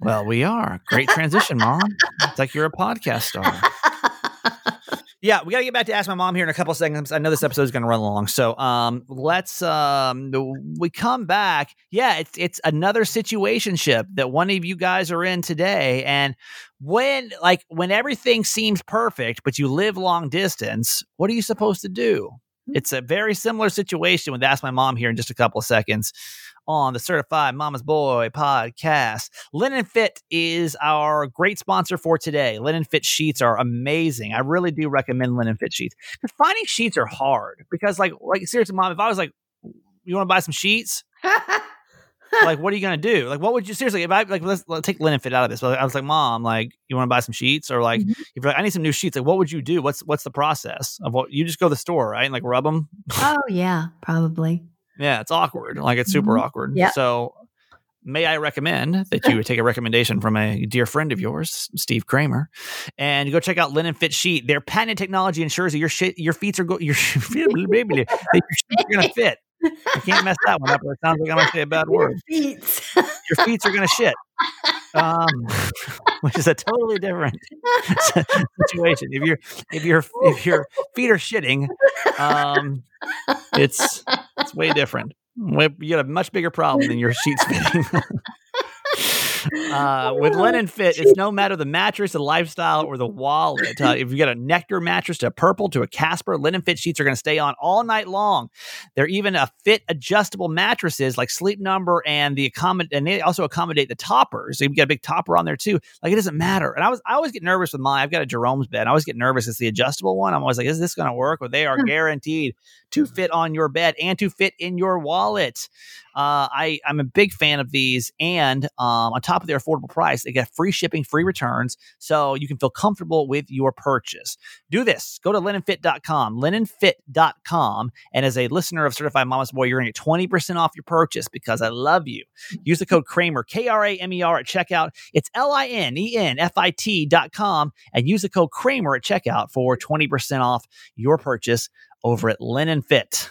Well, we are. Great transition, mom. It's like you're a podcast star. Yeah, we got to get back to ask my mom here in a couple seconds. I know this episode is going to run long, so um, let's um, we come back. Yeah, it's it's another situationship that one of you guys are in today, and when like when everything seems perfect, but you live long distance, what are you supposed to do? It's a very similar situation with Ask My Mom here in just a couple of seconds on the Certified Mama's Boy podcast. Linen Fit is our great sponsor for today. Linen Fit sheets are amazing. I really do recommend Linen Fit sheets. 'Cause Finding sheets are hard because, like, like seriously, mom, if I was like, you want to buy some sheets? like, what are you gonna do? Like, what would you seriously? If I like, let's, let's take Linen Fit out of this. But I was like, mom, like, you want to buy some sheets, or like,
Mhm.
if you're like, I need some new sheets, like, what would you do? What's what's the process of what you just go to the store, right, and like rub them?
oh, yeah, probably.
Yeah, it's awkward. Like it's super
Mhm.
awkward.
Yeah.
So may I recommend that you take a recommendation from a dear friend of yours, Steve Kramer, and go check out Linen Fit Sheet. Their patented technology ensures that your shit, your feet are go, your, your feet are going to fit. I can't mess that one up, it sounds like I'm going to say a bad word.
Feet.
Your feet are going to shit, um, which is a totally different situation. If your if your if your feet are shitting, um, it's it's way different. You got a much bigger problem than your sheets fitting. Uh, with Linen Fit, it's no matter the mattress, the lifestyle, or the wallet. Uh, if you get a Nectar mattress to a Purple to a Casper, Linen Fit sheets are going to stay on all night long. They're even a fit adjustable mattresses like Sleep Number and the accommodate, and they also accommodate the toppers. So you get a big topper on there too. Like it doesn't matter. And I was I always get nervous with mine. I've got a Jerome's bed. I always get nervous. It's the adjustable one. I'm always like, is this going to work? But they are guaranteed to fit on your bed and to fit in your wallet. Uh, I I'm a big fan of these, and um, on top of their affordable price, they get free shipping, free returns, so you can feel comfortable with your purchase. Do this. Go to linenfit.com, linenfit.com, and as a listener of Certified Mama's Boy, you're going to get twenty percent off your purchase because I love you. Use the code Kramer K R A M E R at checkout. It's L I N E N F I T dot com, and use the code Kramer at checkout for twenty percent off your purchase over at Linen Fit.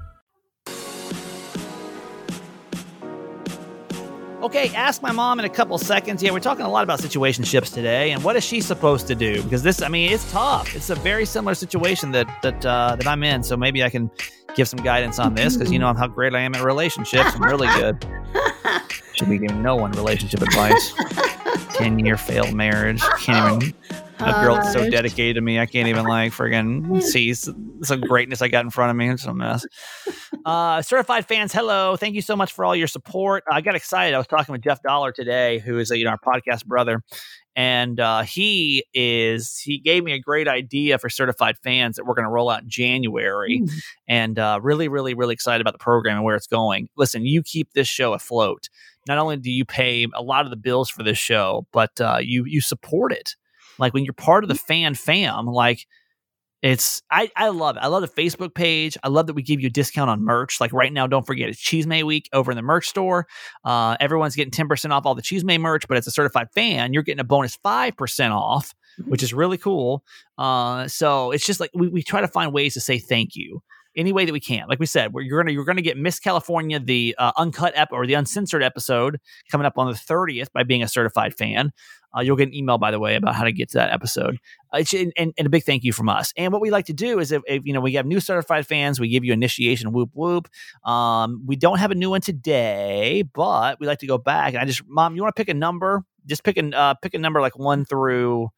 Okay, ask my mom in a couple seconds. Yeah, we're talking a lot about situationships today, and what is she supposed to do? Because this, I mean, it's tough. It's a very similar situation that that uh, that I'm in. So maybe I can give some guidance on this because you know how great I am at relationships. I'm really good. Should be giving no one relationship advice. Ten year failed marriage. Can't even. A girl so dedicated to me, I can't even like friggin' see some greatness I got in front of me. It's a mess. Uh, certified fans, hello. Thank you so much for all your support. I got excited. I was talking with Jeff Dollar today, who is a, you know our podcast brother, and uh, he is he gave me a great idea for certified fans that we're going to roll out in January, and uh, really, really, really excited about the program and where it's going. Listen, you keep this show afloat. Not only do you pay a lot of the bills for this show, but uh, you you support it. Like when you're part of the fan fam, like it's I, I love it. I love the Facebook page. I love that we give you a discount on merch. Like right now, don't forget it's Cheese May week over in the merch store. Uh, everyone's getting 10% off all the Cheese May merch, but as a certified fan, you're getting a bonus 5% off, which is really cool. Uh, so it's just like we, we try to find ways to say thank you any way that we can. Like we said, we're, you're gonna you're gonna get Miss California, the uh, uncut ep or the uncensored episode coming up on the 30th by being a certified fan. Uh, you'll get an email, by the way, about how to get to that episode. Uh, and, and, and a big thank you from us. And what we like to do is, if, if you know, we have new certified fans, we give you initiation, whoop whoop. Um, we don't have a new one today, but we like to go back. And I just, mom, you want to pick a number? Just pick a uh, pick a number like one through,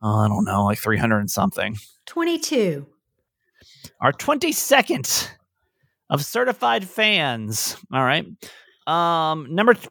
I don't know, like three hundred and something.
22.
Our twenty second of certified fans. All right. Um, number. Th-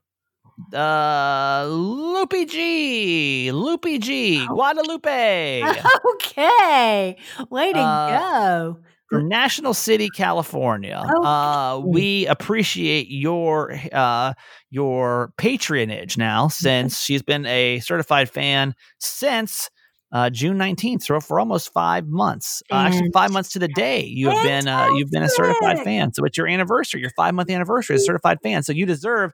uh Loopy G Loopy G Guadalupe
Okay. Way to
Uh,
go.
from National City, California.
Oh,
Uh, we appreciate your uh, your patronage now, since she's been a certified fan since uh, June nineteenth, so for almost five months. Uh, actually, five months to the day. You have been uh, you've been a certified fan, so it's your anniversary, your five month anniversary as a certified fan. So you deserve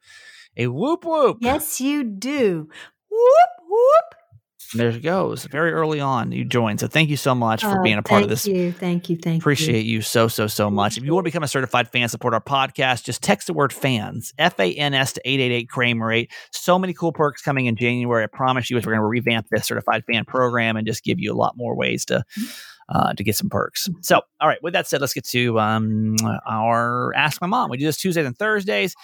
a whoop whoop.
Yes, you do. Whoop, whoop.
There she goes. Very early on, you joined. So thank you so much for
Oh,
being a part of this.
thank You, thank you. Thank
Appreciate you so, so, so much. If you want to become a certified fan, support our podcast, just text the word fans, F A N S to 888 Kramer 8. So many cool perks coming in January. I promise you, is we're going to revamp this certified fan program and just give you a lot more ways to. Uh, to get some perks. So, all right. With that said, let's get to um, our Ask My Mom. We do this Tuesdays and Thursdays.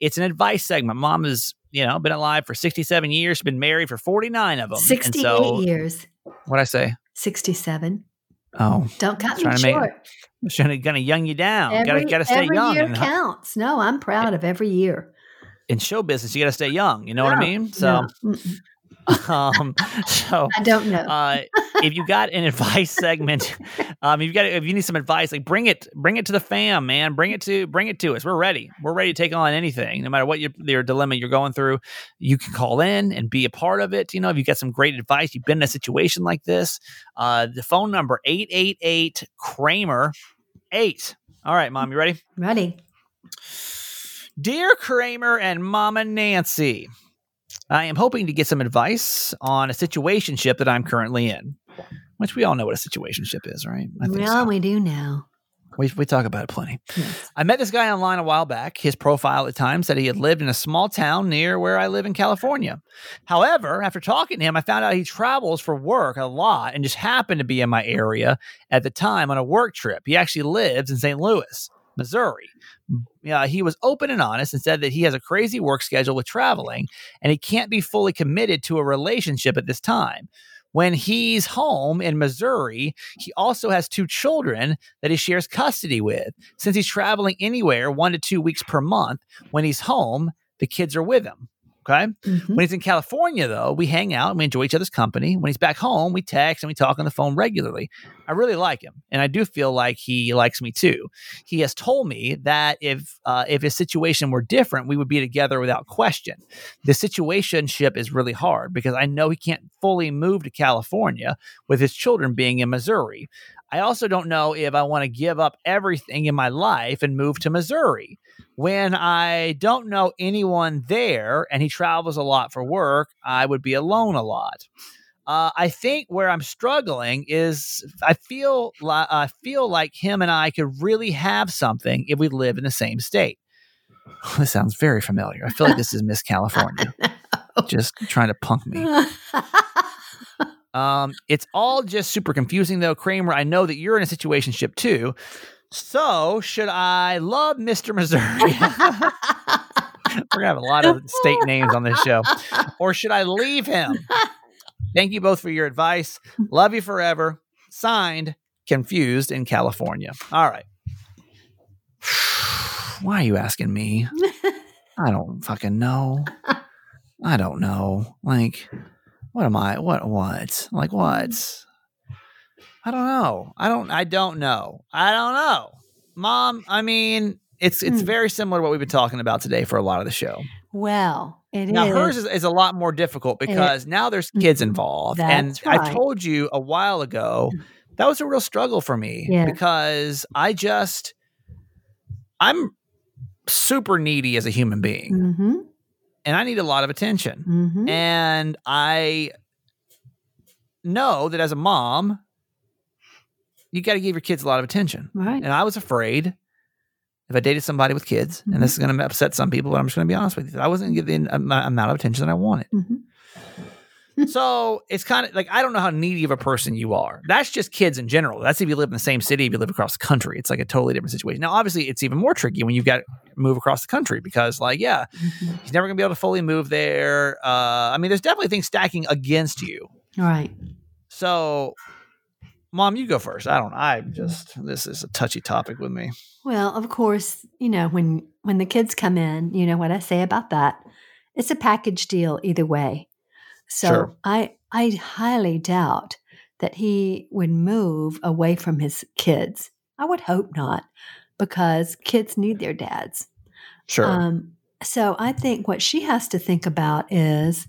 It's an advice segment. Mom has, you know, been alive for 67 years. Been married for 49 of them.
you. 68
and so,
years.
What'd I say?
67.
Oh,
Don't cut me
Trying to make-
short.
I'm trying to, gonna young you down.
Every,
gotta, gotta stay
every
young.
year
and-
counts. No, I'm proud of every year.
in show business, you got to stay young. You know what I mean? So,
no.
um, so
I don't know.
uh, if you got an advice segment, um, if you got if you need some advice, like bring it, bring it to the fam, man. Bring it to bring it to us. We're ready. We're ready to take on anything, no matter what your, your dilemma you're going through. You can call in and be a part of it. You know, if you got some great advice, you've been in a situation like this. Uh, the phone number eight eight eight Kramer eight. All right, mom, you ready?
Ready?
Dear Kramer and Mama Nancy, I am hoping to get some advice on a situationship that I'm currently in. Which we all know what a situationship is, right? I think
Well,
so.
we do now.
we, we talk about it plenty.
Yes.
I met this guy online a while back. His profile at times said he had lived in a small town near where I live in California. However, after talking to him, I found out he travels for work a lot and just happened to be in my area at the time on a work trip. He actually lives in St. Louis, Missouri. Yeah, he was open and honest and said that he has a crazy work schedule with traveling and he can't be fully committed to a relationship at this time. When he's home in Missouri, he also has two children that he shares custody with. Since he's traveling anywhere one to two weeks per month, when he's home, the kids are with him. Okay.
Mhm.
When he's in California, though, we hang out and we enjoy each other's company. When he's back home, we text and we talk on the phone regularly. I really like him, and I do feel like he likes me too. He has told me that if uh, if his situation were different, we would be together without question. The situationship is really hard because I know he can't fully move to California with his children being in Missouri. I also don't know if I want to give up everything in my life and move to Missouri when I don't know anyone there and he travels a lot for work, I would be alone a lot. Uh, I think where I'm struggling is I feel li- I feel like him and I could really have something if we live in the same state. This sounds very familiar. I feel like this is Miss California, just trying to punk me. Um, it's all just super confusing, though, Kramer. I know that you're in a situationship too. So, should I love Mr. Missouri? We're gonna have a lot of state names on this show, or should I leave him? Thank you both for your advice. Love you forever. Signed, confused in California. All right. Why are you asking me? I don't fucking know. I don't know. Like, what am I? What? What? Like, what? I don't know. I don't. I don't know. I don't know. Mom, I mean, it's it's
Hmm.
very similar to what we've been talking about today for a lot of the show.
well, it is.
Now hers is, is a lot more difficult because now there's kids
Mhm.
involved, and I told you a while ago that was a real struggle for me
Yeah.
because I just I'm super needy as a human being,
Mm-hmm.
And I need a lot of attention,
Mm-hmm.
and I know that as a mom, you got to give your kids a lot of attention.
Right.
And I was afraid if I dated somebody with kids, and this is going to upset some people, but I'm just going to be honest with you, that I wasn't getting the am- amount of attention that I wanted.
Mhm.
so it's kind of like I don't know how needy of a person you are. That's just kids in general. That's if you live in the same city, if you live across the country. It's like a totally different situation. Now, obviously, it's even more tricky when you've got to move across the country because, like, yeah,
Mhm.
he's never going to be able to fully move there. Uh, I mean, there's definitely things stacking against you.
Right.
So, mom, you go first. I don't. I just this is a touchy topic with me.
Well, of course, you know when when the kids come in, you know what I say about that. It's a package deal either way. So
Sure.
I I highly doubt that he would move away from his kids. I would hope not, because kids need their dads.
Sure.
Um, so I think what she has to think about is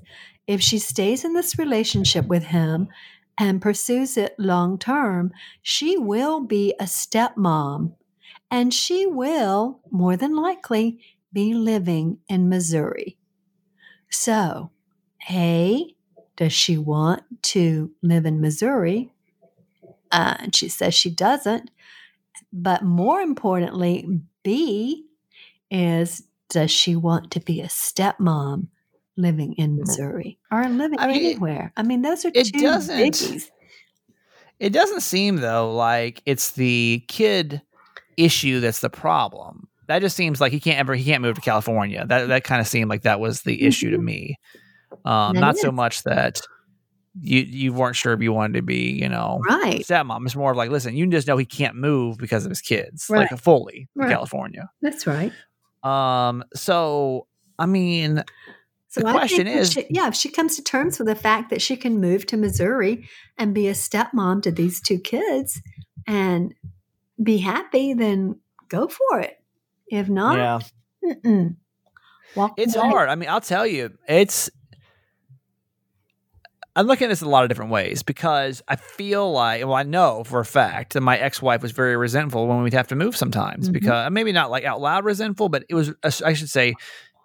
if she stays in this relationship with him and pursues it long term, she will be a stepmom and she will, more than likely, be living in Missouri. So, A, does she want to live in Missouri? Uh, and she says she doesn't. But more importantly, B, is does she want to be a stepmom living in Missouri or living
I mean, it-
anywhere? I mean, those are
it
two
doesn't-
biggies.
It doesn't seem though like it's the kid issue that's the problem. That just seems like he can't ever he can't move to California. That that kind of seemed like that was the issue to me. Um, not so much that you you weren't sure if you wanted to be, you know,
Right.
stepmom. It's more of like, listen, you just know he can't move because of his kids,
Right.
like fully
Right.
to California.
That's right.
Um, so I mean,
So
The
I
question is-
she- yeah, if she comes to terms with the fact that she can move to Missouri and be a stepmom to these two kids and be happy, then go for it. If not,
yeah,
walk
it's
away.
hard. I mean, I'll tell you, it's. I'm looking at this in a lot of different ways because I feel like, well, I know for a fact that my ex-wife was very resentful when we'd have to move sometimes
Mhm.
because maybe not like out loud resentful, but it was, I should say,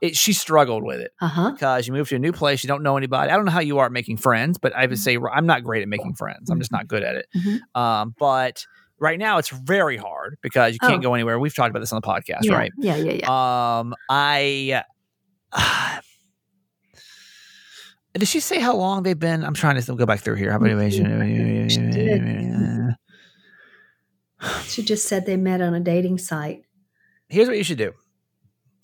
it, she struggled with it
Uh huh.
because you move to a new place, you don't know anybody. I don't know how you are at making friends, but I would say I'm not great at making friends. I'm just not good at it.
Mhm.
Um, but right now it's very hard because you can't
Oh.
go anywhere. We've talked about this on the podcast,
yeah,
right?
Yeah, yeah, yeah.
Um, I. did she say how long they've been? I'm trying to go back through here. How many?
She did. she just said they met on a dating site.
Here's what you should do.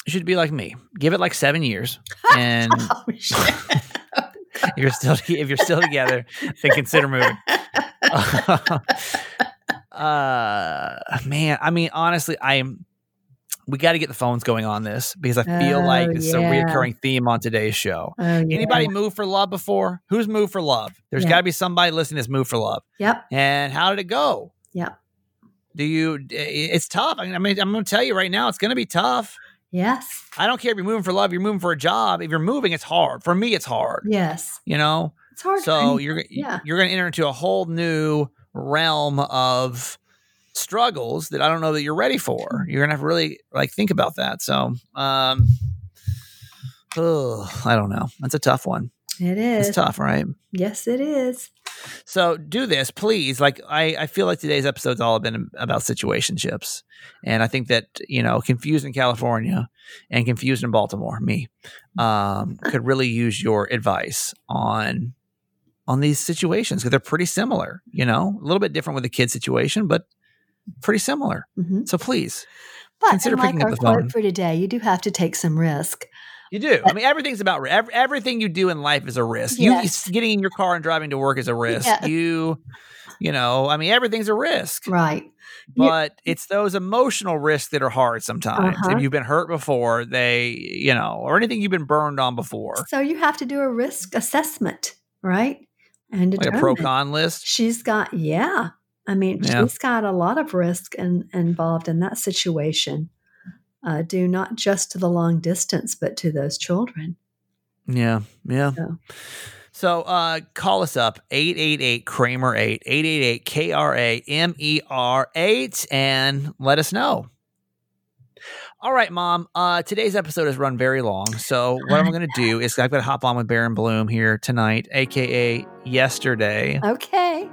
You should be like me. Give it like seven years, and
Oh,
if you're still if you're still together, then consider moving. uh, man, I mean, honestly, I'm. We got to get the phones going on this because I feel like
Oh,
it's
yeah.
a reoccurring theme on today's show.
Oh, yeah.
Anybody moved for love before? Who's moved for love? There's
Yeah.
got to be somebody listening that's moved for love.
Yep.
And how did it go?
Yep.
Do you? It's tough. I mean, I'm going to tell you right now, it's going to be tough.
Yes.
I don't care if you're moving for love, you're moving for a job. If you're moving, it's hard. For me, it's hard.
Yes.
You know,
It's hard.
so
I mean,
you're
yeah.
you're going to enter into a whole new realm of struggles that I don't know that you're ready for. You're going to have to really like think about that. So, um, oh, I don't know. That's a tough one.
It is.
It's tough, right?
Yes, it is.
So do this, please. Like I, I feel like today's episode's all been about situationships, and I think that you know, confused in California and confused in Baltimore, me, um, could really use your advice on on these situations because they're pretty similar. You know, a little bit different with the kid situation, but pretty similar.
hmm
So please,
But
Consider
and like
picking up the phone.
for today, you do have to take some risk.
you do. I mean, everything's about ri- ev- everything you do in life is a risk.
Yes.
You getting in your car and driving to work is a risk. You, you know, I mean, everything's a risk.
Right.
But it's those emotional risks that are hard sometimes.
Uh-huh.
If you've been hurt before, they, you know, or anything you've been burned on before,
So you have to do a risk assessment, right? And
like a pro con list.
She's got, yeah. I mean,
Yeah.
she's got a lot of risk in, involved in that situation. Uh, due not just to the long distance, but to those children.
Yeah, yeah.
So-
So uh, call us up 888 Kramer 8 888 K R A M E R 8 and let us know. All right, mom. Uh, today's episode has run very long. So what I'm going to do is I've got to hop on with Bare + Bloom here tonight, aka yesterday.
Okay.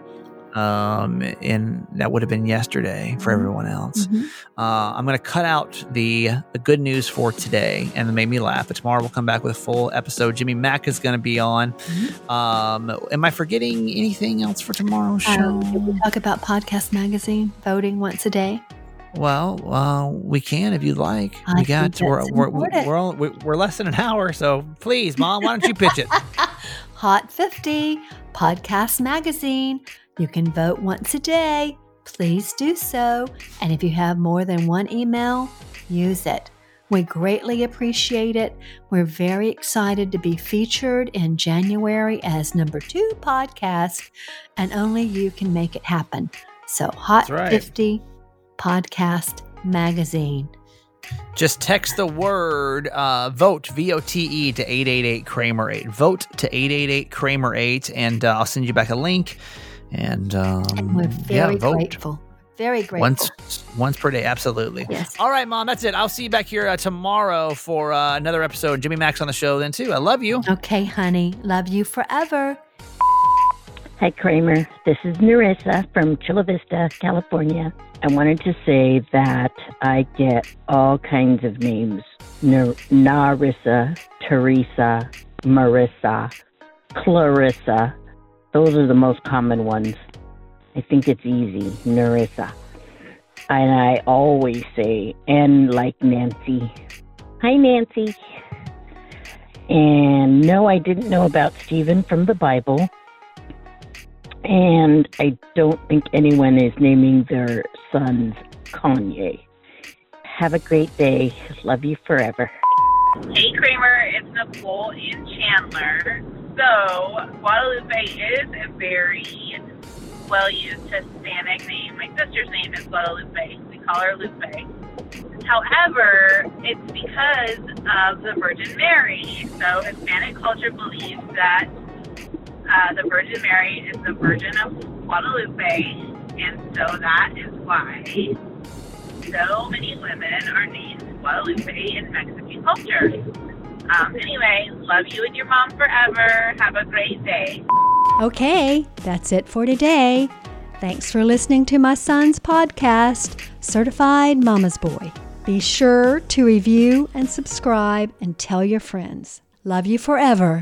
Um, and that would have been yesterday for
Mhm.
everyone else.
Mhm.
Uh, I'm going to cut out the the good news for today, and it made me laugh. But tomorrow we'll come back with a full episode. Jimmy Mack is going to be on.
Mm-hmm.
Um, am I forgetting anything else for tomorrow's show?
Um, we talk about Podcast Magazine voting once a day?
well, uh, we can if you'd like.
I
we got we're we're, we're, we're we're less than an hour, so please, mom, why don't you pitch it?
Hot 50 Podcast Magazine. You can vote once a day. Please do so. And if you have more than one email, use it. We greatly appreciate it. We're very excited to be featured in January as number two podcast, and only you can make it happen. So, Hot
right.
50 Podcast Magazine.
Just text the word uh, vote V O T E to eight eight eight Kramer eight. Vote to eight eight eight Kramer eight, and uh, I'll send you back a link. And um,
We're
yeah,
very
vote
grateful. Very grateful.
once once per day. Absolutely.
Yes.
All right, mom. That's it. I'll see you back here uh, tomorrow for uh, another episode. Jimmy Max on the show then too. I love you.
Okay, honey. Love you forever.
Hi, Kramer. This is Narissa from Chula Vista, California. I wanted to say that I get all kinds of names Nar- Narissa, Teresa, Marissa, Clarissa. Those are the most common ones. I think it's easy, Narissa. And I always say, and like Nancy. Hi, Nancy. And no, I didn't know about Stephen from the Bible. And I don't think anyone is naming their sons Kanye. Have a great day. Love you forever.
Hey Kramer, it's Nicole in Chandler. So Guadalupe is a very well used Hispanic name. My sister's name is Guadalupe. We call her Lupe. However, it's because of the Virgin Mary. So Hispanic culture believes that uh, the Virgin Mary is the Virgin of Guadalupe, and so that is why so many women are named Guadalupe in Mexican culture. Um, anyway, love you and your mom forever. Have a great day.
Okay, that's it for today. Thanks for listening to my son's podcast, Certified Mama's Boy. Be sure to review and subscribe and tell your friends. Love you forever.